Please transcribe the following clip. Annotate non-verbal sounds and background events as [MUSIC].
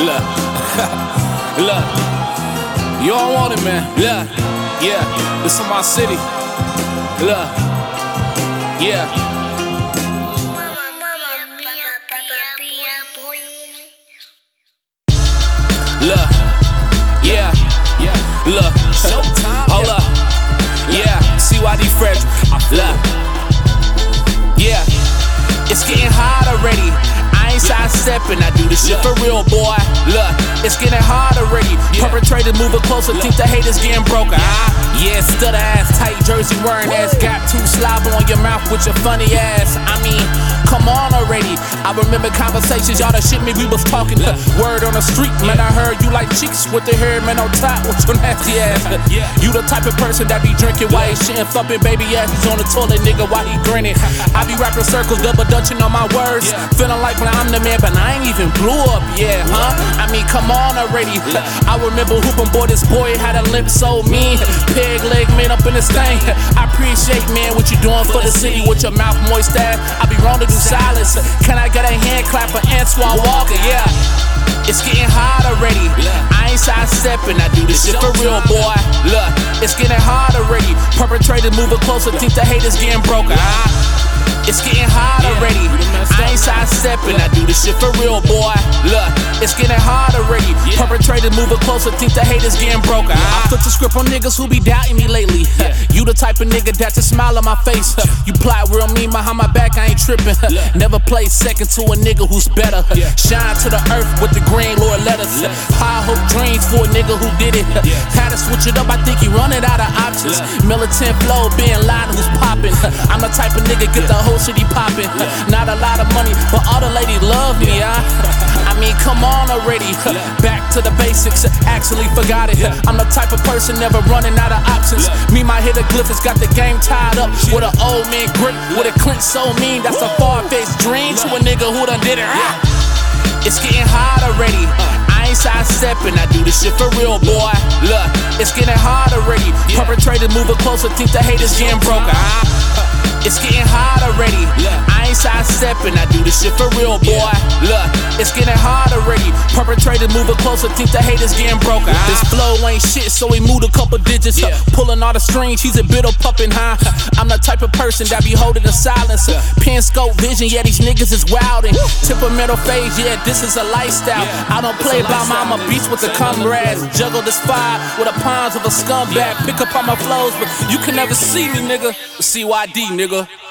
Look, [LAUGHS] look, you don't want it, man. Look, yeah, this is my city. Look, yeah. Look, yeah, yeah, look, hold up, yeah, CYD Fredrick, look, sidestepping, I do this shit for real, boy. Look, it's getting hard already. Perpetrators moving closer, think the haters getting broken. Ah, yeah, stutter ass, tight jersey wearing ass, got two slob on your mouth with your funny ass. I mean, come on already. I remember conversations, y'all that shit me, we was talking. Word on the street, man, I heard you like chicks with the hair, man, on top [LAUGHS] with your nasty ass. [LAUGHS] Yeah. You the type of person that be drinking while he shitting, fucking baby asses on the toilet, nigga, while he grinning. [LAUGHS] I be rapping circles, double dutching on my words. Feeling like when I'm the man, but I ain't even blew up yet, huh? I mean, come on already. I remember hooping, boy, this boy had a lip so mean. Peg leg man up in this thing. I appreciate, man, what you doing for the city with your mouth moist ass. I be wrong to do silence. Can I get a hand clap for Antoine Walker? Yeah. It's getting hot already. I ain't sidestepping, I do this shit for real, boy. Look, it's getting hot already. Perpetrators moving closer, think the haters getting broken. Ah. It's getting hot already. I ain't sidestepping, I do this shit for real, boy. Look, it's getting hot already. Perpetrators moving closer, think the haters getting broken. I flip the script on niggas who be doubting me lately. You the type of nigga that's a smile on my face. You plot real mean behind my back, I ain't tripping. Never play second to a nigga who's better. Shine to the earth with the green Lord letters. High hope dreams for a nigga who did it. Had to switch it up, I think he running out of options. Militant flow, being loud, who's popping. I'm the type of nigga get the whole city popping. Not a lot of money, but all the ladies love me, huh? I mean, come on already. Back to the basics, actually forgot it. I'm the type of person never running out of options. Me, my hieroglyphics got the game tied up with an old man grip, with a clinch so mean. That's a far fetched dream to a nigga who done did it. It's getting hot already. Sidestepping, I do this shit for real, boy. Look, it's getting hot already. Perpetrators moving closer, think the haters getting broken. Ah. It's getting hot already. I ain't sidestepping, I do this shit for real, boy. Look, it's getting hot already. Perpetrators moving closer, think the haters getting broken. This flow ain't shit, so we moved a couple digits. huh? Pulling all the strings, he's a bit of pupping, huh? [LAUGHS] I'm the type of person that be holding the silence. Pen scope vision, yeah, these niggas is wildin'. Temperamental phase, yeah, this is a lifestyle. I don't play by my, I'm a beast with the comrades. Juggle this fire with the pawns of a scumbag. Pick up on my flows, but you can never see me, nigga. CYD, nigga.